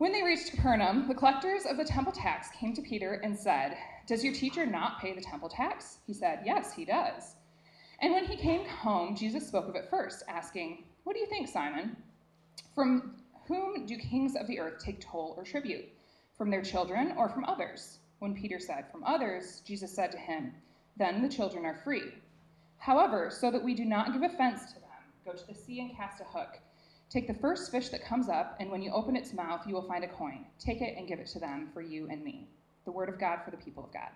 When they reached Capernaum, the collectors of the temple tax came to Peter and said, Does your teacher not pay the temple tax? He said, Yes, he does. And when he came home, Jesus spoke of it first, asking, What do you think, Simon? From whom do kings of the earth take toll or tribute? From their children or from others? When Peter said, From others, Jesus said to him, Then the children are free. However, so that we do not give offense to them, go to the sea and cast a hook. Take the first fish that comes up, and when you open its mouth, you will find a coin. Take it and give it to them for you and me. The word of God for the people of God.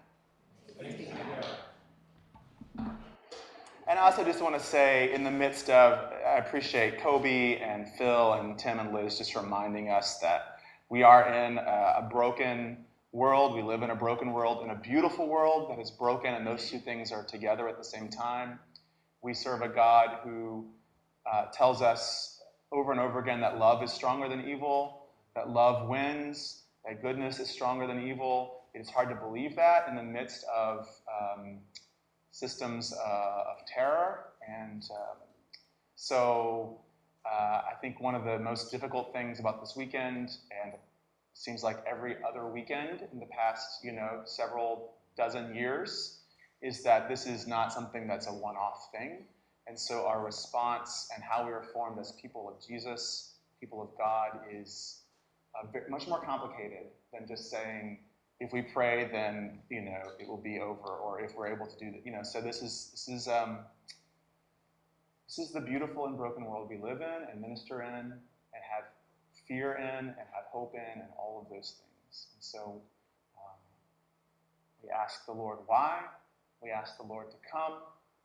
And I also just want to say, in the midst of, I appreciate Kobe and Phil and Tim and Liz just reminding us that we are in a, broken world. We live in a broken world, in a beautiful world that is broken, and those two things are together at the same time. We serve a God who uh, tells us over and over again that love is stronger than evil, that love wins, that goodness is stronger than evil. It is hard to believe that in the midst of um, systems uh, of terror. And um, so uh, I think one of the most difficult things about this weekend, and seems like every other weekend in the past, you know, several dozen years, is that this is not something that's a one-off thing. And so our response and how we are formed as people of Jesus, people of God, is uh, much more complicated than just saying, if we pray, then you know it will be over, or if we're able to do that. You know, so this is this is um, this is the beautiful and broken world we live in, and minister in, and have fear in, and have hope in, and all of those things. And so um, we ask the Lord why. We ask the Lord to come.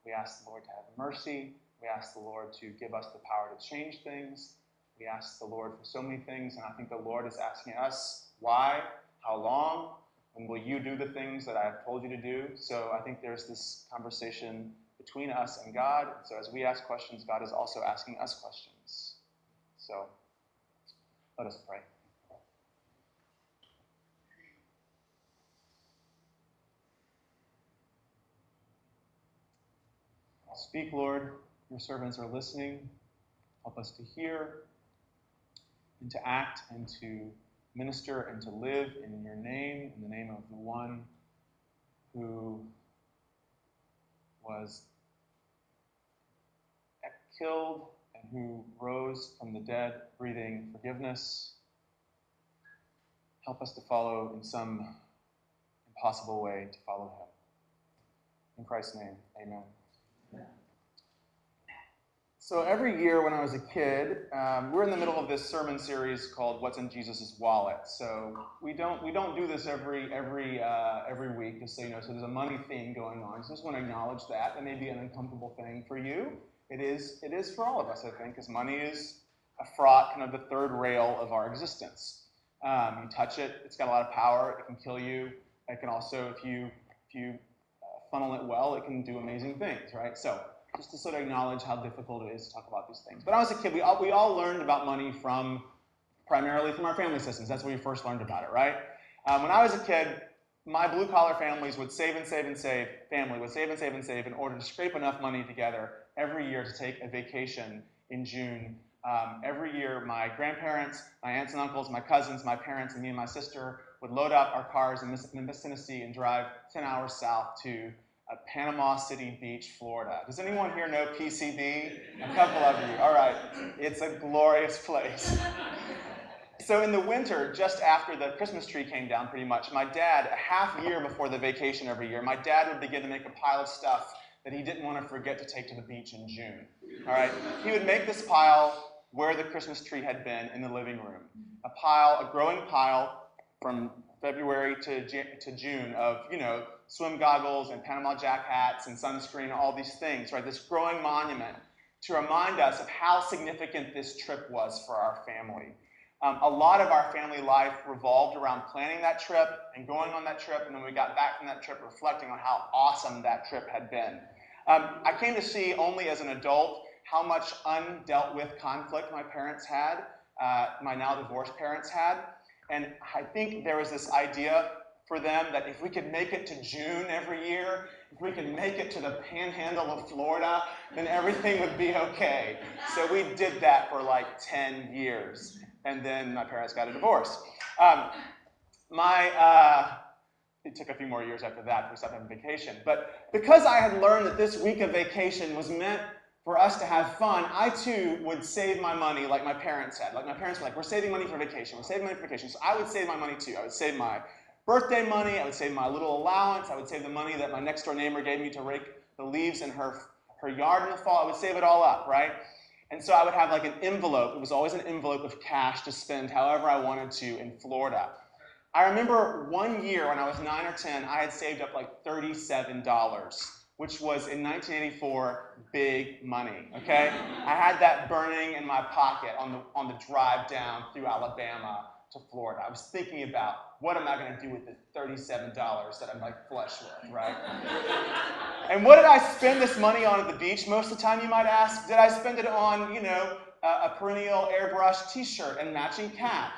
We ask the Lord to have mercy. We ask the Lord to give us the power to change things. We ask the Lord for so many things, and I think the Lord is asking us why, how long, and will you do the things that I have told you to do? So I think there's this conversation between us and God. So as we ask questions, God is also asking us questions. So let us pray. Speak, Lord. Your servants are listening. Help us to hear and to act and to minister and to live in your name, in the name of the one who was killed and who rose from the dead, breathing forgiveness. Help us to follow in some impossible way to follow him. In Christ's name, amen. So every year when I was a kid, um, we're in the middle of this sermon series called "What's in Jesus' Wallet." So we don't we don't do this every every uh, every week, just so you know. So there's a money theme going on. So I just want to acknowledge that. That may be an uncomfortable thing for you. It is it is for all of us, I think, because money is a fraught kind of the third rail of our existence. Um, you touch it, it's got a lot of power. It can kill you. It can also, if you if you uh, funnel it well, it can do amazing things, right? So just to sort of acknowledge how difficult it is to talk about these things. But when I was a kid, we all, we all learned about money from primarily from our family systems. That's where we first learned about it, right? Um, when I was a kid, my blue collar families would save and save and save, family would save and save and save in order to scrape enough money together every year to take a vacation in June. Um, every year, my grandparents, my aunts and uncles, my cousins, my parents, and me and my sister would load up our cars in Memphis, Tennessee and drive 10 hours south to at Panama City Beach, Florida. Does anyone here know PCB? A couple of you. All right. It's a glorious place. So in the winter, just after the Christmas tree came down pretty much, my dad, a half year before the vacation every year, my dad would begin to make a pile of stuff that he didn't want to forget to take to the beach in June. All right? He would make this pile where the Christmas tree had been in the living room. A pile, a growing pile from February to, to June of, you know, swim goggles and Panama Jack hats and sunscreen, all these things, right? This growing monument to remind us of how significant this trip was for our family. Um, a lot of our family life revolved around planning that trip and going on that trip, and then we got back from that trip reflecting on how awesome that trip had been. Um, I came to see only as an adult how much undealt with conflict my parents had, uh, my now divorced parents had. And I think there was this idea for them that if we could make it to June every year, if we could make it to the panhandle of Florida, then everything would be okay. So we did that for like 10 years. and then my parents got a divorce. Um, my, uh, it took a few more years after that to stop having vacation. But because I had learned that this week of vacation was meant for us to have fun, I too would save my money like my parents had. Like my parents were like, we're saving money for vacation, we're saving money for vacation. So I would save my money too. I would save my birthday money, I would save my little allowance, I would save the money that my next door neighbor gave me to rake the leaves in her, her yard in the fall. I would save it all up, right? And so I would have like an envelope. It was always an envelope of cash to spend however I wanted to in Florida. I remember one year when I was nine or 10, I had saved up like $37, which was in 1984 big money, okay? I had that burning in my pocket on the, on the drive down through Alabama to Florida. I was thinking about what am I going to do with the $37 that I'm like flush with, right? and what did I spend this money on at the beach most of the time, you might ask? Did I spend it on, you know, a perennial airbrush t-shirt and matching cap?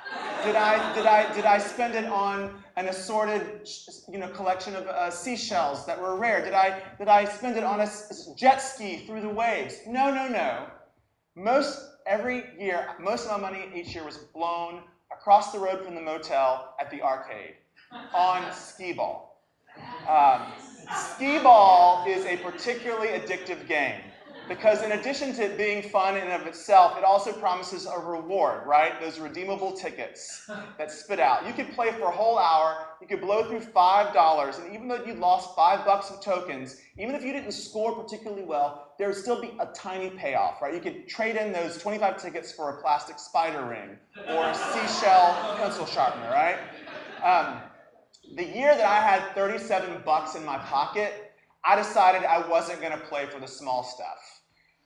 Did I, did I, did I spend it on an assorted you know, collection of uh, seashells that were rare? Did I, did I spend it on a jet ski through the waves? No, no, no. Most, every year, most of my money each year was blown across the road from the motel at the arcade on skee ball. Um, skee ball is a particularly addictive game because in addition to it being fun in and of itself, it also promises a reward, right? Those redeemable tickets that spit out. You could play for a whole hour, you could blow through $5, and even though you lost five bucks of tokens, even if you didn't score particularly well, there would still be a tiny payoff, right? You could trade in those 25 tickets for a plastic spider ring or a seashell pencil sharpener, right? Um, the year that I had 37 bucks in my pocket, I decided I wasn't going to play for the small stuff.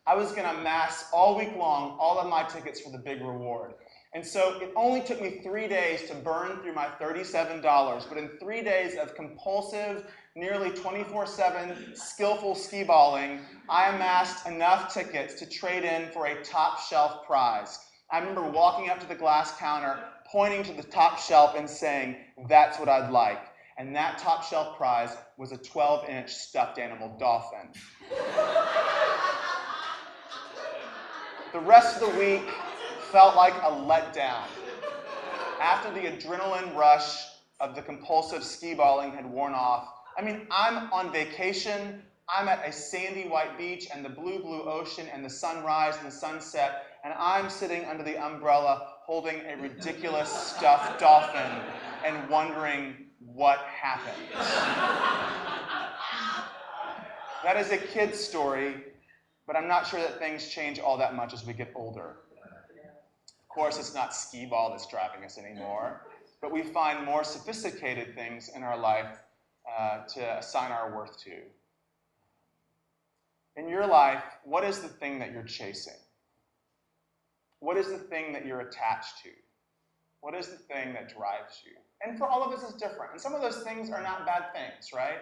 I was going to amass all week long all of my tickets for the big reward. And so it only took me three days to burn through my $37, but in three days of compulsive, nearly 24 7 skillful skee balling, I amassed enough tickets to trade in for a top shelf prize. I remember walking up to the glass counter, pointing to the top shelf, and saying, That's what I'd like. And that top shelf prize was a 12 inch stuffed animal dolphin. the rest of the week felt like a letdown. After the adrenaline rush of the compulsive skee balling had worn off, I mean, I'm on vacation. I'm at a sandy white beach and the blue, blue ocean and the sunrise and the sunset, and I'm sitting under the umbrella holding a ridiculous stuffed dolphin and wondering what happened. that is a kid's story, but I'm not sure that things change all that much as we get older. Of course, it's not skee ball that's driving us anymore, but we find more sophisticated things in our life uh, to assign our worth to. In your life, what is the thing that you're chasing? What is the thing that you're attached to? What is the thing that drives you? And for all of us, it's different. And some of those things are not bad things, right?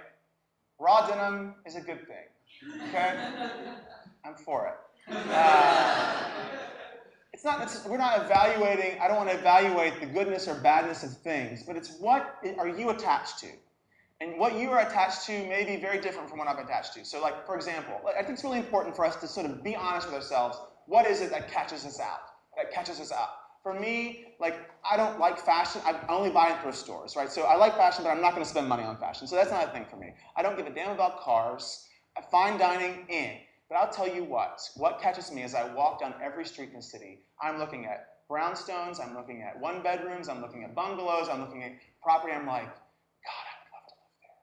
Raw denim is a good thing. Okay? I'm for it. Uh, it's not, it's, we're not evaluating, I don't want to evaluate the goodness or badness of things, but it's what are you attached to? And what you are attached to may be very different from what I'm attached to. So, like, for example, I think it's really important for us to sort of be honest with ourselves. What is it that catches us out? That catches us out? For me, like, I don't like fashion. I only buy in thrift stores, right? So I like fashion, but I'm not going to spend money on fashion. So that's not a thing for me. I don't give a damn about cars. I Fine dining, in. But I'll tell you what, what catches me as I walk down every street in the city, I'm looking at brownstones, I'm looking at one bedrooms, I'm looking at bungalows, I'm looking at property, I'm like, God, I would love to live there.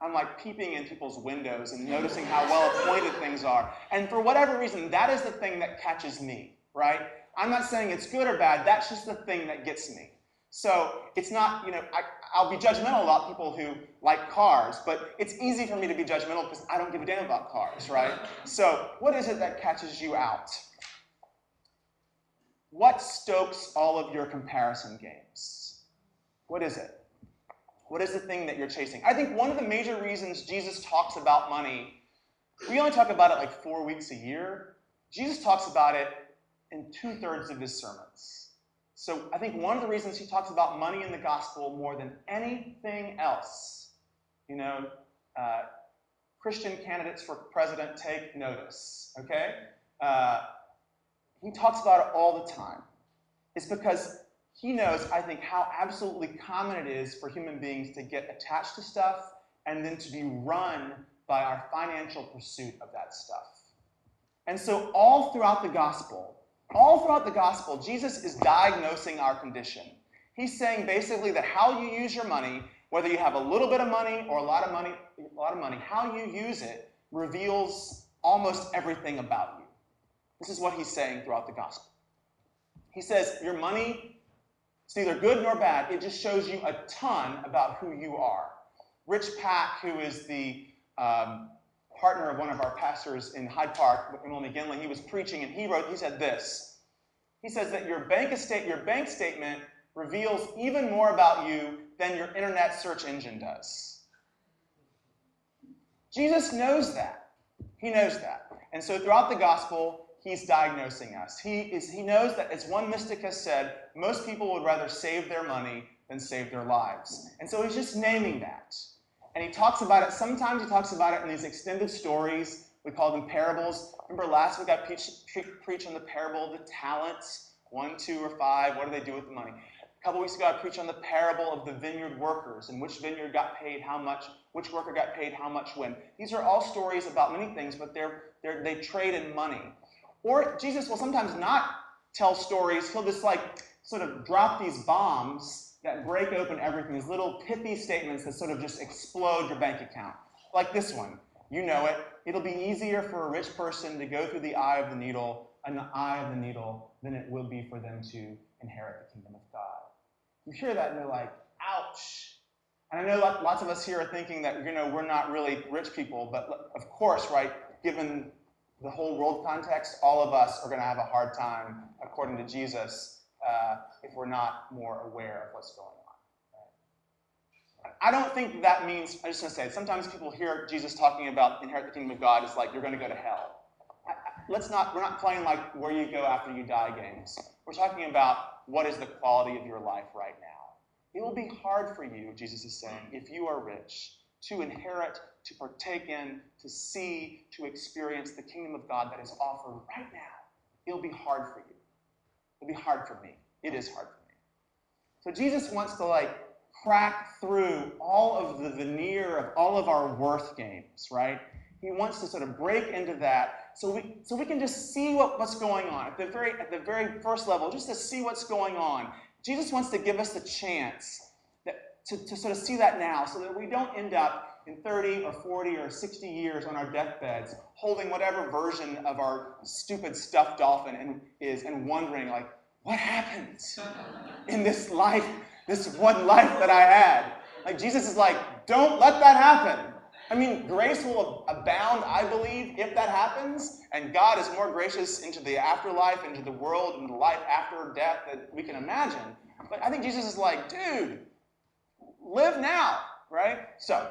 I'm like peeping in people's windows and noticing how well appointed things are. And for whatever reason, that is the thing that catches me, right? I'm not saying it's good or bad, that's just the thing that gets me. So it's not, you know, I, will be judgmental about people who like cars, but it's easy for me to be judgmental because I don't give a damn about cars, right? So what is it that catches you out? What stokes all of your comparison games? What is it? What is the thing that you're chasing? I think one of the major reasons Jesus talks about money, we only talk about it like four weeks a year. Jesus talks about it in two thirds of his sermons. So I think one of the reasons he talks about money in the gospel more than anything else, you know, uh, Christian candidates for president take notice, okay? Uh, he talks about it all the time. It's because he knows, I think, how absolutely common it is for human beings to get attached to stuff and then to be run by our financial pursuit of that stuff. And so, all throughout the gospel, all throughout the gospel, Jesus is diagnosing our condition. He's saying basically that how you use your money, whether you have a little bit of money or a lot of money, a lot of money, how you use it reveals almost everything about you. This is what he's saying throughout the gospel. He says, Your money, it's neither good nor bad. It just shows you a ton about who you are. Rich Pack, who is the um, partner of one of our pastors in Hyde Park, Emil McGinley, he was preaching and he wrote, he said this. He says that your bank, estate, your bank statement reveals even more about you than your internet search engine does. Jesus knows that. He knows that. And so throughout the gospel, he's diagnosing us. He, is, he knows that, as one mystic has said, most people would rather save their money than save their lives. And so he's just naming that. And he talks about it, sometimes he talks about it in these extended stories. We call them parables. Remember last week I preached, preached on the parable of the talents one, two, or five. What do they do with the money? A couple weeks ago, I preached on the parable of the vineyard workers and which vineyard got paid how much, which worker got paid how much when. These are all stories about many things, but they're, they're, they trade in money. Or Jesus will sometimes not tell stories. He'll just like sort of drop these bombs that break open everything, these little pithy statements that sort of just explode your bank account. Like this one. You know it. It'll be easier for a rich person to go through the eye of the needle, and the eye of the needle, than it will be for them to inherit the kingdom of God. You hear that and you're like, ouch. And I know lots of us here are thinking that, you know, we're not really rich people, but of course, right, given the whole world context, all of us are going to have a hard time, according to Jesus, uh, if we're not more aware of what's going on. Right? I don't think that means, I'm just going to say, sometimes people hear Jesus talking about inherit the kingdom of God is like you're going to go to hell. let's not, we're not playing like where you go after you die games. We're talking about what is the quality of your life right now. It will be hard for you, Jesus is saying, if you are rich, to inherit, to partake in, to see, to experience the kingdom of God that is offered right now. It'll be hard for you. It'll be hard for me. It is hard for me. So Jesus wants to like crack through all of the veneer of all of our worth games, right? He wants to sort of break into that so we so we can just see what, what's going on at the very at the very first level, just to see what's going on. Jesus wants to give us the chance that, to, to sort of see that now so that we don't end up in 30 or 40 or 60 years on our deathbeds holding whatever version of our stupid stuffed dolphin and, is and wondering like what happened in this life this one life that i had? Like jesus is like don't let that happen. I mean grace will abound i believe if that happens and god is more gracious into the afterlife into the world into the life after death that we can imagine. But i think jesus is like dude live now right? So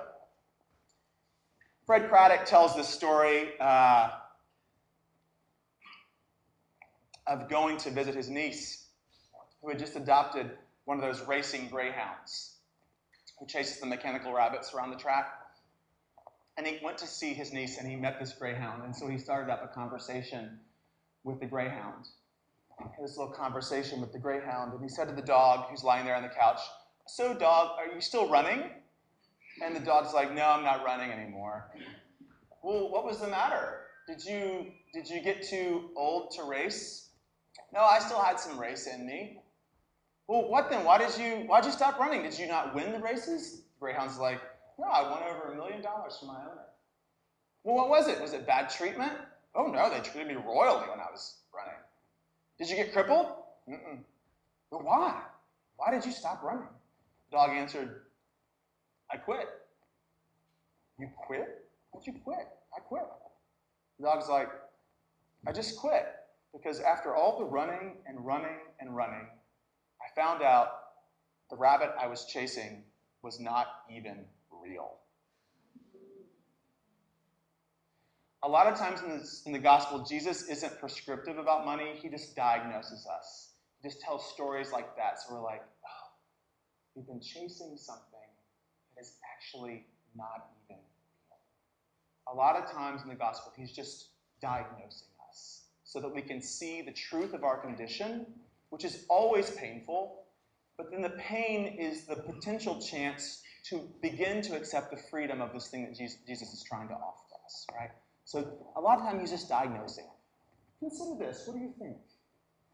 Fred Craddock tells this story uh, of going to visit his niece, who had just adopted one of those racing greyhounds, who chases the mechanical rabbits around the track. And he went to see his niece and he met this greyhound. And so he started up a conversation with the greyhound. This little conversation with the greyhound. And he said to the dog, who's lying there on the couch, So, dog, are you still running? And the dog's like, no, I'm not running anymore. Well, what was the matter? Did you did you get too old to race? No, I still had some race in me. Well, what then? Why did you why'd you stop running? Did you not win the races? The Greyhound's like, no, I won over a million dollars from my owner. Well, what was it? Was it bad treatment? Oh no, they treated me royally when I was running. Did you get crippled? Mm-mm. But why? Why did you stop running? The dog answered, I quit. You quit? Why'd you quit? I quit. The dog's like, I just quit because after all the running and running and running, I found out the rabbit I was chasing was not even real. A lot of times in, this, in the gospel, Jesus isn't prescriptive about money, he just diagnoses us. He just tells stories like that. So we're like, oh, we've been chasing something actually not even real. A lot of times in the gospel, he's just diagnosing us so that we can see the truth of our condition, which is always painful, but then the pain is the potential chance to begin to accept the freedom of this thing that Jesus is trying to offer us, right? So a lot of times he's just diagnosing. Consider this. What do you think?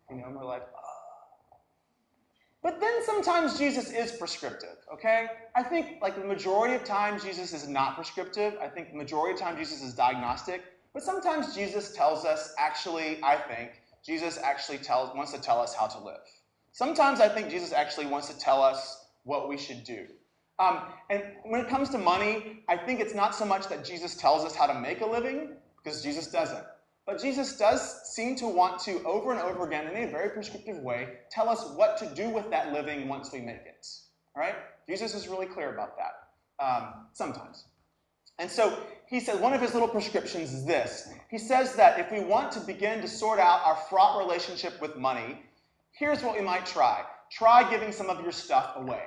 You know, and we're like. But then sometimes Jesus is prescriptive, okay? I think like the majority of times Jesus is not prescriptive. I think the majority of times Jesus is diagnostic. But sometimes Jesus tells us, actually, I think, Jesus actually tells, wants to tell us how to live. Sometimes I think Jesus actually wants to tell us what we should do. Um, and when it comes to money, I think it's not so much that Jesus tells us how to make a living, because Jesus doesn't. But Jesus does seem to want to, over and over again, in a very prescriptive way, tell us what to do with that living once we make it. All right? Jesus is really clear about that, um, sometimes. And so he says one of his little prescriptions is this. He says that if we want to begin to sort out our fraught relationship with money, here's what we might try try giving some of your stuff away.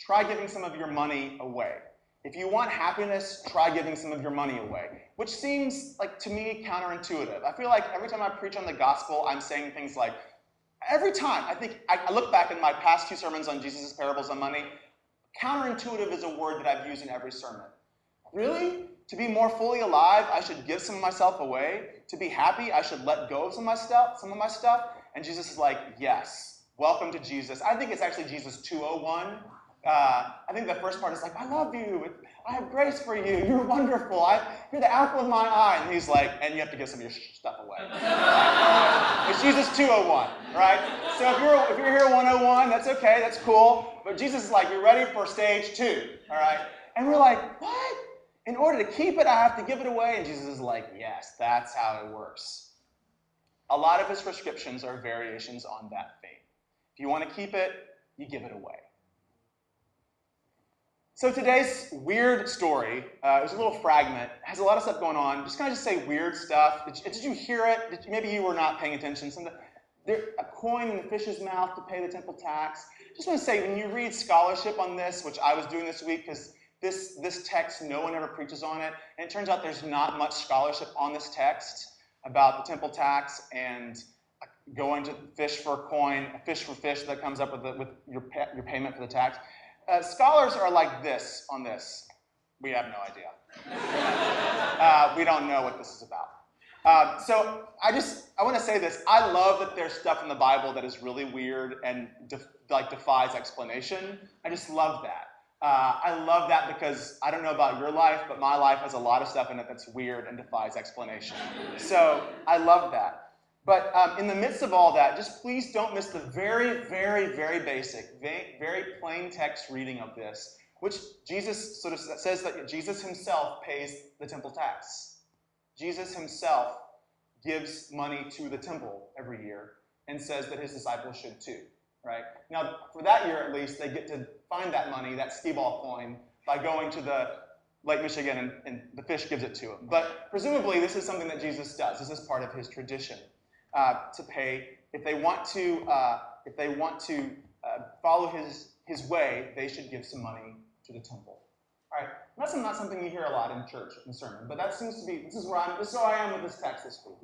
Try giving some of your money away. If you want happiness, try giving some of your money away, which seems like to me counterintuitive. I feel like every time I preach on the gospel, I'm saying things like, every time, I think, I, look back in my past two sermons on Jesus' parables on money, counterintuitive is a word that I've used in every sermon. Really? To be more fully alive, I should give some of myself away. To be happy, I should let go of some of my stuff, some of my stuff. And Jesus is like, yes, welcome to Jesus. I think it's actually Jesus 201. Uh, I think the first part is like, I love you. I have grace for you. You're wonderful. I, you're the apple of my eye. And he's like, and you have to give some of your stuff away. it's Jesus 201, right? So if you're, if you're here 101, that's okay. That's cool. But Jesus is like, you're ready for stage two, all right? And we're like, what? In order to keep it, I have to give it away? And Jesus is like, yes, that's how it works. A lot of his prescriptions are variations on that theme. If you want to keep it, you give it away. So today's weird story, uh, it was a little fragment, has a lot of stuff going on. Just kind of just say weird stuff. Did you, did you hear it? You, maybe you were not paying attention. Some there, a coin in the fish's mouth to pay the temple tax. Just want to say, when you read scholarship on this, which I was doing this week because this, this text, no one ever preaches on it, and it turns out there's not much scholarship on this text about the temple tax and going to fish for a coin, a fish for fish that comes up with, the, with your, your payment for the tax. Uh, scholars are like this on this. We have no idea. uh, we don't know what this is about. Uh, so I just I want to say this. I love that there's stuff in the Bible that is really weird and def- like defies explanation. I just love that. Uh, I love that because I don't know about your life, but my life has a lot of stuff in it that's weird and defies explanation. So I love that. But um, in the midst of all that, just please don't miss the very, very, very basic, very plain text reading of this, which Jesus sort of says that Jesus himself pays the temple tax. Jesus himself gives money to the temple every year and says that his disciples should too, right? Now, for that year at least, they get to find that money, that skee ball coin, by going to the Lake Michigan and, and the fish gives it to him. But presumably, this is something that Jesus does. This is part of his tradition uh, to pay. If they want to, uh, if they want to uh, follow his, his way, they should give some money to the temple. All right, that's not something you hear a lot in church in sermon, but that seems to be, this is where I'm, this is where I am with this text this week.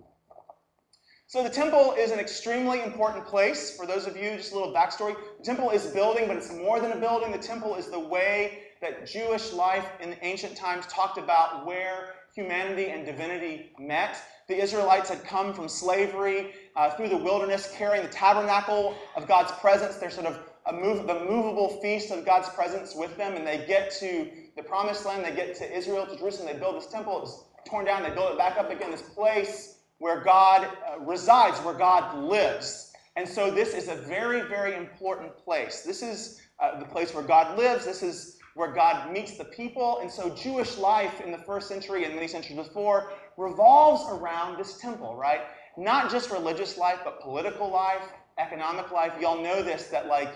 So the temple is an extremely important place. For those of you, just a little backstory. The temple is a building, but it's more than a building. The temple is the way that Jewish life in ancient times talked about where humanity and divinity met. The Israelites had come from slavery uh, through the wilderness, carrying the tabernacle of God's presence. They're sort of move, the movable feast of God's presence with them, and they get to the promised land. They get to Israel, to Jerusalem. They build this temple. It's torn down. They build it back up again. This place where God uh, resides, where God lives. And so this is a very, very important place. This is uh, the place where God lives. This is where God meets the people. And so Jewish life in the first century and many centuries before revolves around this temple, right? Not just religious life, but political life, economic life. Y'all know this that like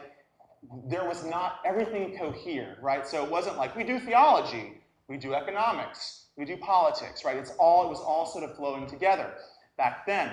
there was not everything cohered, right? So it wasn't like we do theology, we do economics, we do politics, right? It's all it was all sort of flowing together back then.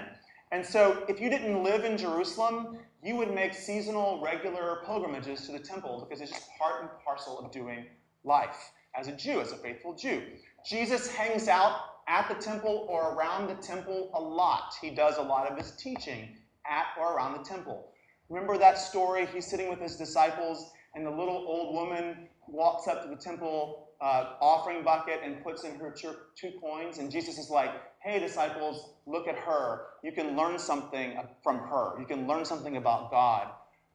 And so if you didn't live in Jerusalem, you would make seasonal, regular pilgrimages to the temple because it's just part and parcel of doing life as a Jew, as a faithful Jew. Jesus hangs out at the temple or around the temple a lot. He does a lot of his teaching at or around the temple. Remember that story? He's sitting with his disciples, and the little old woman walks up to the temple uh, offering bucket and puts in her two, two coins. And Jesus is like, Hey, disciples, look at her. You can learn something from her. You can learn something about God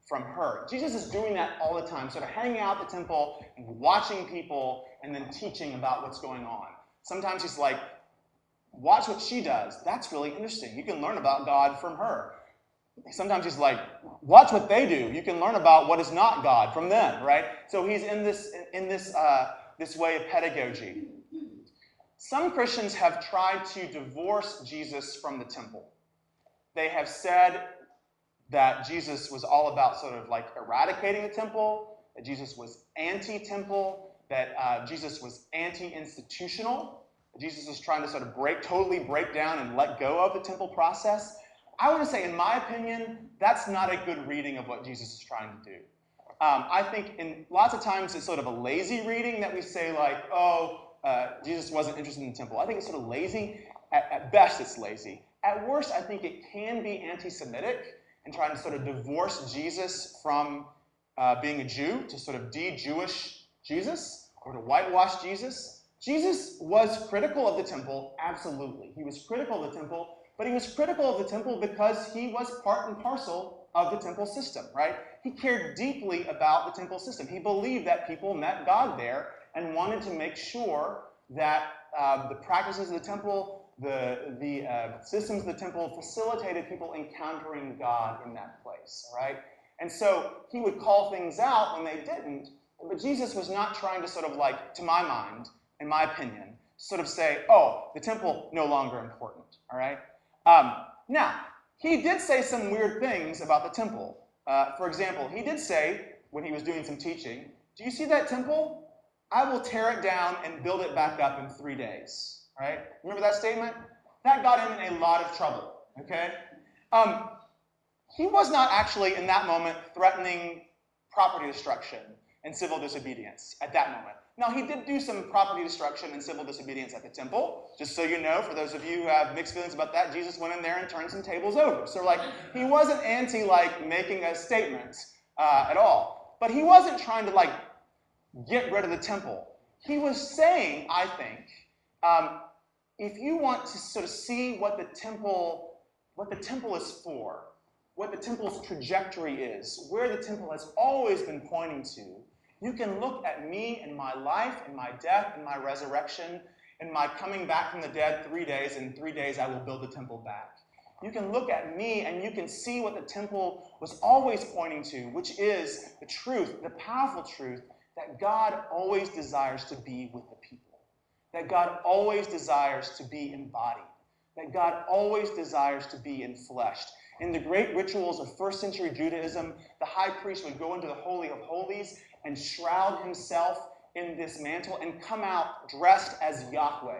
from her. Jesus is doing that all the time, sort of hanging out at the temple and watching people and then teaching about what's going on. Sometimes he's like, watch what she does. That's really interesting. You can learn about God from her. Sometimes he's like, watch what they do. You can learn about what is not God from them, right? So he's in this in this uh, this way of pedagogy. Some Christians have tried to divorce Jesus from the temple. They have said that Jesus was all about sort of like eradicating the temple, that Jesus was anti temple, that uh, Jesus was anti institutional, Jesus is trying to sort of break, totally break down and let go of the temple process. I want to say, in my opinion, that's not a good reading of what Jesus is trying to do. Um, I think in lots of times it's sort of a lazy reading that we say like, oh, uh, Jesus wasn't interested in the temple. I think it's sort of lazy. At, at best, it's lazy. At worst, I think it can be anti-Semitic and trying to sort of divorce Jesus from uh, being a Jew to sort of de-Jewish Jesus or to whitewash Jesus. Jesus was critical of the temple, absolutely. He was critical of the temple, but he was critical of the temple because he was part and parcel of the temple system, right? He cared deeply about the temple system. He believed that people met God there and wanted to make sure that uh, the practices of the temple, the, the uh, systems of the temple facilitated people encountering God in that place, right? And so he would call things out when they didn't, but Jesus was not trying to sort of like, to my mind, in my opinion, sort of say, oh, the temple no longer important, all right? Um, now, he did say some weird things about the temple. Uh, for example, he did say, when he was doing some teaching, do you see that temple? I will tear it down and build it back up in three days. Right? Remember that statement? That got him in a lot of trouble. Okay? Um, he was not actually, in that moment, threatening property destruction and civil disobedience at that moment. Now, he did do some property destruction and civil disobedience at the temple. Just so you know, for those of you who have mixed feelings about that, Jesus went in there and turned some tables over. So, like, he wasn't anti, like, making a statement uh, at all. But he wasn't trying to, like, get rid of the temple. He was saying, I think, um, if you want to sort of see what the temple, what the temple is for, what the temple's trajectory is, where the temple has always been pointing to, you can look at me and my life and my death and my resurrection and my coming back from the dead three days. In three days, I will build the temple back. You can look at me and you can see what the temple was always pointing to, which is the truth, the powerful truth that God always desires to be with the people, that God always desires to be embodied, that God always desires to be enfleshed. In the great rituals of first century Judaism, the high priest would go into the Holy of Holies and shroud himself in this mantle and come out dressed as Yahweh.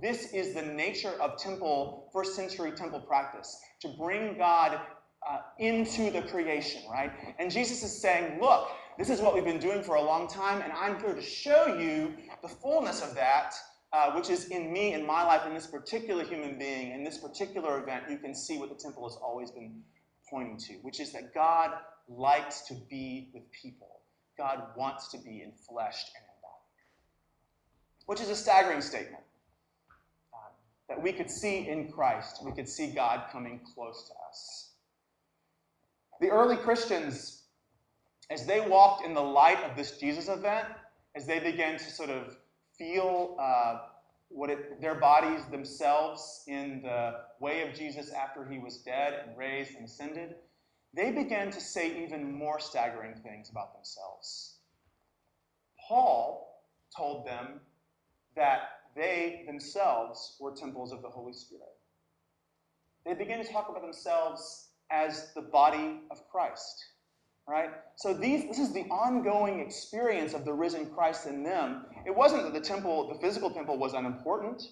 This is the nature of temple, first century temple practice, to bring God uh, into the creation, right? And Jesus is saying, look, this is what we've been doing for a long time, and I'm here to show you the fullness of that, uh, which is in me, in my life, in this particular human being, in this particular event. You can see what the temple has always been pointing to, which is that God likes to be with people. God wants to be in enfleshed and embodied, which is a staggering statement. Uh, that we could see in Christ, we could see God coming close to us. The early Christians, as they walked in the light of this Jesus event, as they began to sort of feel uh, what it, their bodies themselves in the way of Jesus after he was dead and raised and ascended, they began to say even more staggering things about themselves. Paul told them that they themselves were temples of the Holy Spirit. They began to talk about themselves as the body of Christ. Right? So these, this is the ongoing experience of the risen Christ in them. It wasn't that the temple, the physical temple, was unimportant.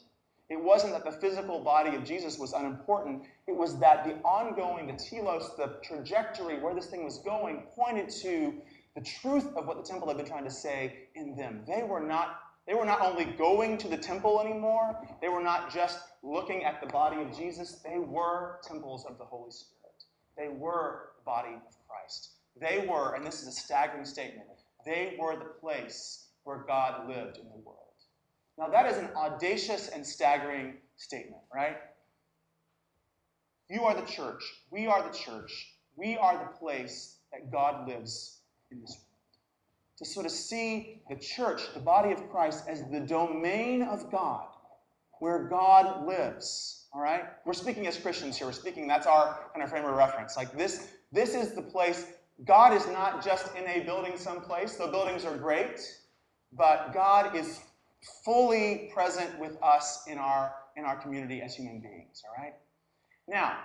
It wasn't that the physical body of Jesus was unimportant. It was that the ongoing, the telos, the trajectory where this thing was going pointed to the truth of what the temple had been trying to say in them. They were not they were not only going to the temple anymore, they were not just looking at the body of Jesus, they were temples of the Holy Spirit. They were the body of Christ. They were, and this is a staggering statement, they were the place where God lived in the world. Now, that is an audacious and staggering statement, right? You are the church. We are the church. We are the place that God lives in this world. To sort of see the church, the body of Christ, as the domain of God, where God lives. All right? We're speaking as Christians here. We're speaking, that's our kind of frame of reference. Like this, this is the place. God is not just in a building someplace, The buildings are great, but God is fully present with us in our in our community as human beings, all right? Now,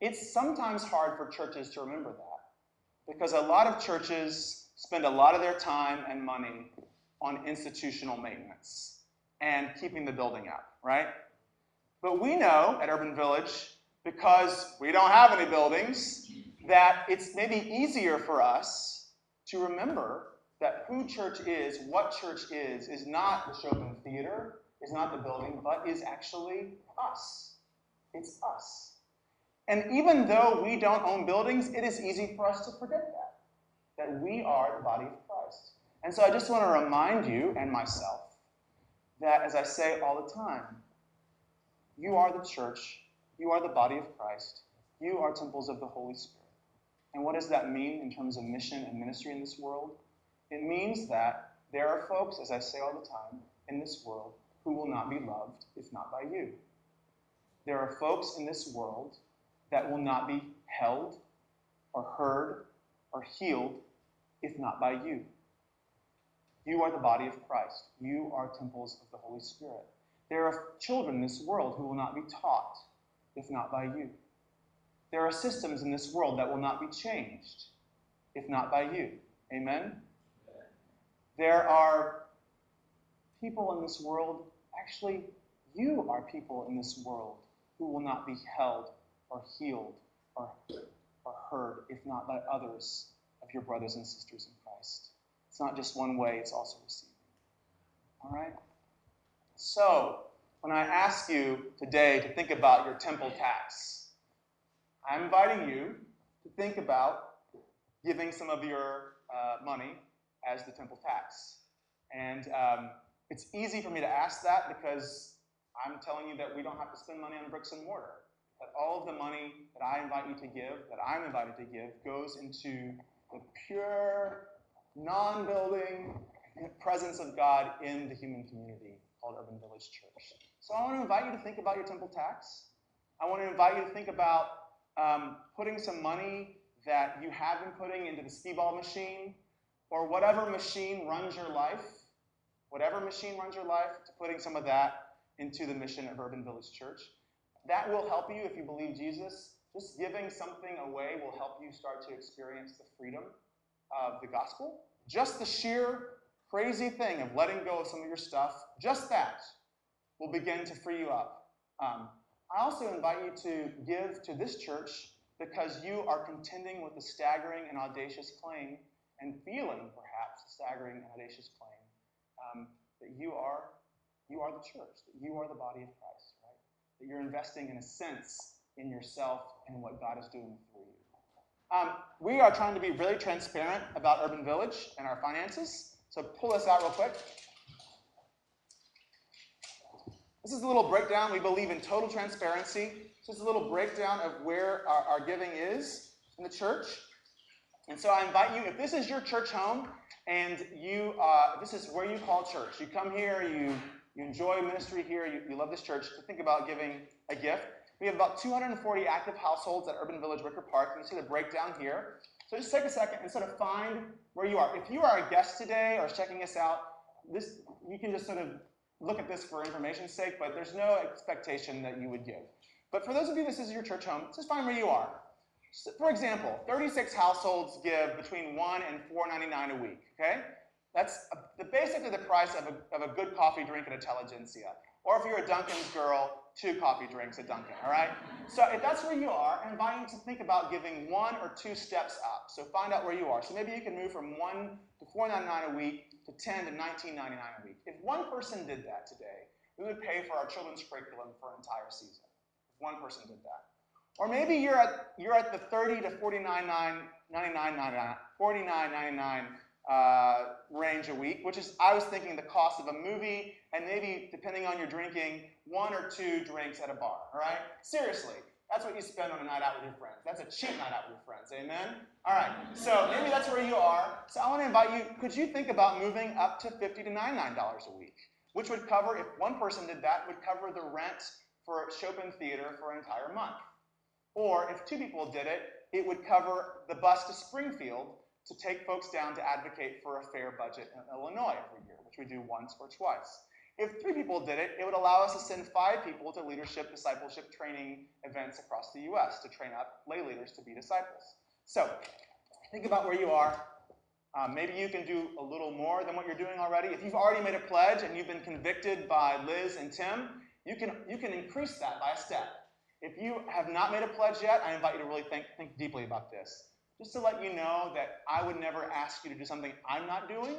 it's sometimes hard for churches to remember that because a lot of churches spend a lot of their time and money on institutional maintenance and keeping the building up, right? But we know at Urban Village, because we don't have any buildings, that it's maybe easier for us to remember that who church is, what church is, is not the Chopin Theater, is not the building, but is actually us. It's us. And even though we don't own buildings, it is easy for us to forget that, that we are the body of Christ. And so I just want to remind you and myself that, as I say all the time, you are the church, you are the body of Christ, you are temples of the Holy Spirit. And what does that mean in terms of mission and ministry in this world? It means that there are folks, as I say all the time, in this world who will not be loved if not by you. There are folks in this world that will not be held or heard or healed if not by you. You are the body of Christ. You are temples of the Holy Spirit. There are children in this world who will not be taught if not by you. There are systems in this world that will not be changed if not by you. Amen? There are people in this world, actually, you are people in this world who will not be held or healed or, or heard if not by others of your brothers and sisters in Christ. It's not just one way, it's also receiving. All right? So, when I ask you today to think about your temple tax, I'm inviting you to think about giving some of your uh, money as the temple tax. And um, it's easy for me to ask that because I'm telling you that we don't have to spend money on bricks and mortar. That all of the money that I invite you to give, that I'm invited to give, goes into the pure, non building presence of God in the human community called Urban Village Church. So I want to invite you to think about your temple tax. I want to invite you to think about um, putting some money that you have been putting into the skee ball machine or whatever machine runs your life, whatever machine runs your life, to putting some of that into the mission of Urban Village Church. That will help you if you believe Jesus. Just giving something away will help you start to experience the freedom of the gospel. Just the sheer crazy thing of letting go of some of your stuff, just that will begin to free you up. Um, I also invite you to give to this church because you are contending with the staggering and audacious claim and feeling perhaps a staggering and audacious claim um, that you are you are the church, that you are the body of Christ, right? That you're investing in a sense in yourself and what God is doing through you. Um, we are trying to be really transparent about Urban Village and our finances. So pull this out real quick. This is a little breakdown. We believe in total transparency. This is a little breakdown of where our, our giving is in the church. And so I invite you, if this is your church home and you, uh, this is where you call church, you come here, you, you enjoy ministry here, you, you love this church, to think about giving a gift. We have about 240 active households at Urban Village Wicker Park. You see the breakdown here. So just take a second and sort of find where you are. If you are a guest today or checking us out, this you can just sort of look at this for information's sake, but there's no expectation that you would give. But for those of you this is your church home, just find where you are. For example, 36 households give between 1 and 4.99 a week, okay? That's a, the, basically the price of a, of a good coffee drink at Intelligentsia. Or if you're a Dunkin's girl, two coffee drinks at Dunkin', all right? So if that's where you are, I invite you to think about giving one or two steps up. So find out where you are. So maybe you can move from 1 to 4.99 a week to 10 to 19.99 a week. If one person did that today, we would pay for our children's curriculum for an entire season. If one person did that. Or maybe you're at, you're at the 30 to 49, 99, 99 uh, range a week, which is, I was thinking, the cost of a movie and maybe, depending on your drinking, one or two drinks at a bar, all right? Seriously, that's what you spend on a night out with your friends. That's a cheap night out with your friends, amen? All right, so maybe that's where you are. So I want to invite you, could you think about moving up to 50 to $99 a week, which would cover, if one person did that, would cover the rent for Chopin Theater for an entire month. Or if two people did it, it would cover the bus to Springfield to take folks down to advocate for a fair budget in Illinois every year, which we do once or twice. If three people did it, it would allow us to send five people to leadership, discipleship training events across the U.S. to train up lay leaders to be disciples. So think about where you are. Um, maybe you can do a little more than what you're doing already. If you've already made a pledge and you've been convicted by Liz and Tim, you can, you can increase that by a step. If you have not made a pledge yet, I invite you to really think, think deeply about this. Just to let you know that I would never ask you to do something I'm not doing.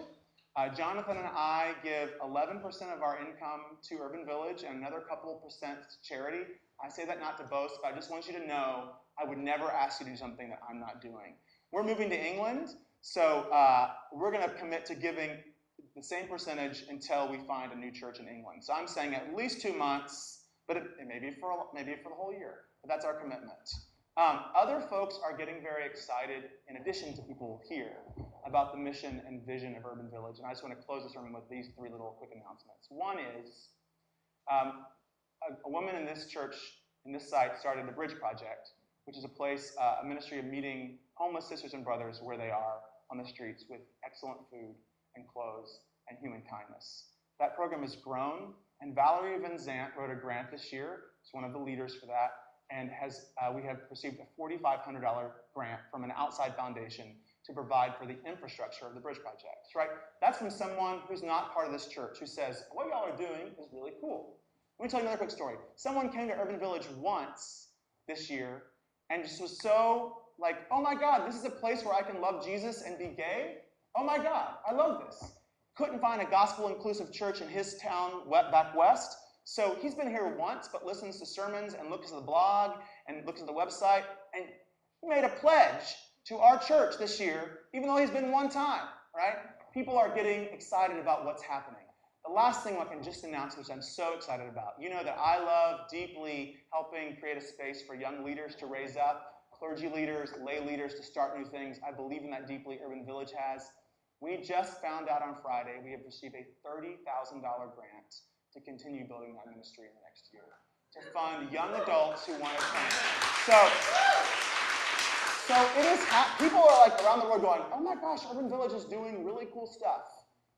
Uh, Jonathan and I give 11% of our income to Urban Village and another couple percent to charity. I say that not to boast, but I just want you to know I would never ask you to do something that I'm not doing. We're moving to England, so uh, we're going to commit to giving the same percentage until we find a new church in England. So I'm saying at least two months but it, it may be for maybe for the whole year. But that's our commitment. Um, other folks are getting very excited, in addition to people here, about the mission and vision of Urban Village. And I just want to close the sermon with these three little quick announcements. One is um, a, a, woman in this church, in this site, started the Bridge Project, which is a place, uh, a ministry of meeting homeless sisters and brothers where they are on the streets with excellent food and clothes and human kindness. That program has grown and Valerie Van Zant wrote a grant this year. It's one of the leaders for that, and has uh, we have received a $4,500 grant from an outside foundation to provide for the infrastructure of the bridge projects, Right? That's from someone who's not part of this church who says what y'all are doing is really cool. Let me tell you another quick story. Someone came to Urban Village once this year and just was so like, oh my God, this is a place where I can love Jesus and be gay. Oh my God, I love this couldn't find a gospel inclusive church in his town back west. So he's been here once, but listens to sermons and looks at the blog and looks at the website. And made a pledge to our church this year, even though he's been one time, right? People are getting excited about what's happening. The last thing I can just announce, which I'm so excited about, you know that I love deeply helping create a space for young leaders to raise up, clergy leaders, lay leaders to start new things. I believe in that deeply. Urban Village has. We just found out on Friday we have received a $30,000 grant to continue building that ministry in the next year to fund young adults who want to train. So, so it is. Ha- people are like around the world going, "Oh my gosh, Urban Village is doing really cool stuff."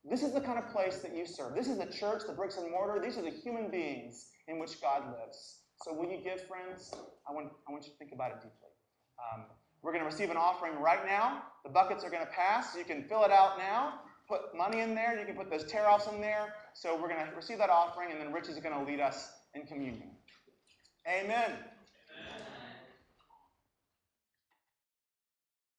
This is the kind of place that you serve. This is the church, the bricks and mortar. These are the human beings in which God lives. So, will you give, friends? I want, I want you to think about it deeply. Um, we're going to receive an offering right now. The buckets are going to pass. You can fill it out now. Put money in there. You can put those tear offs in there. So we're going to receive that offering, and then Rich is going to lead us in communion. Amen.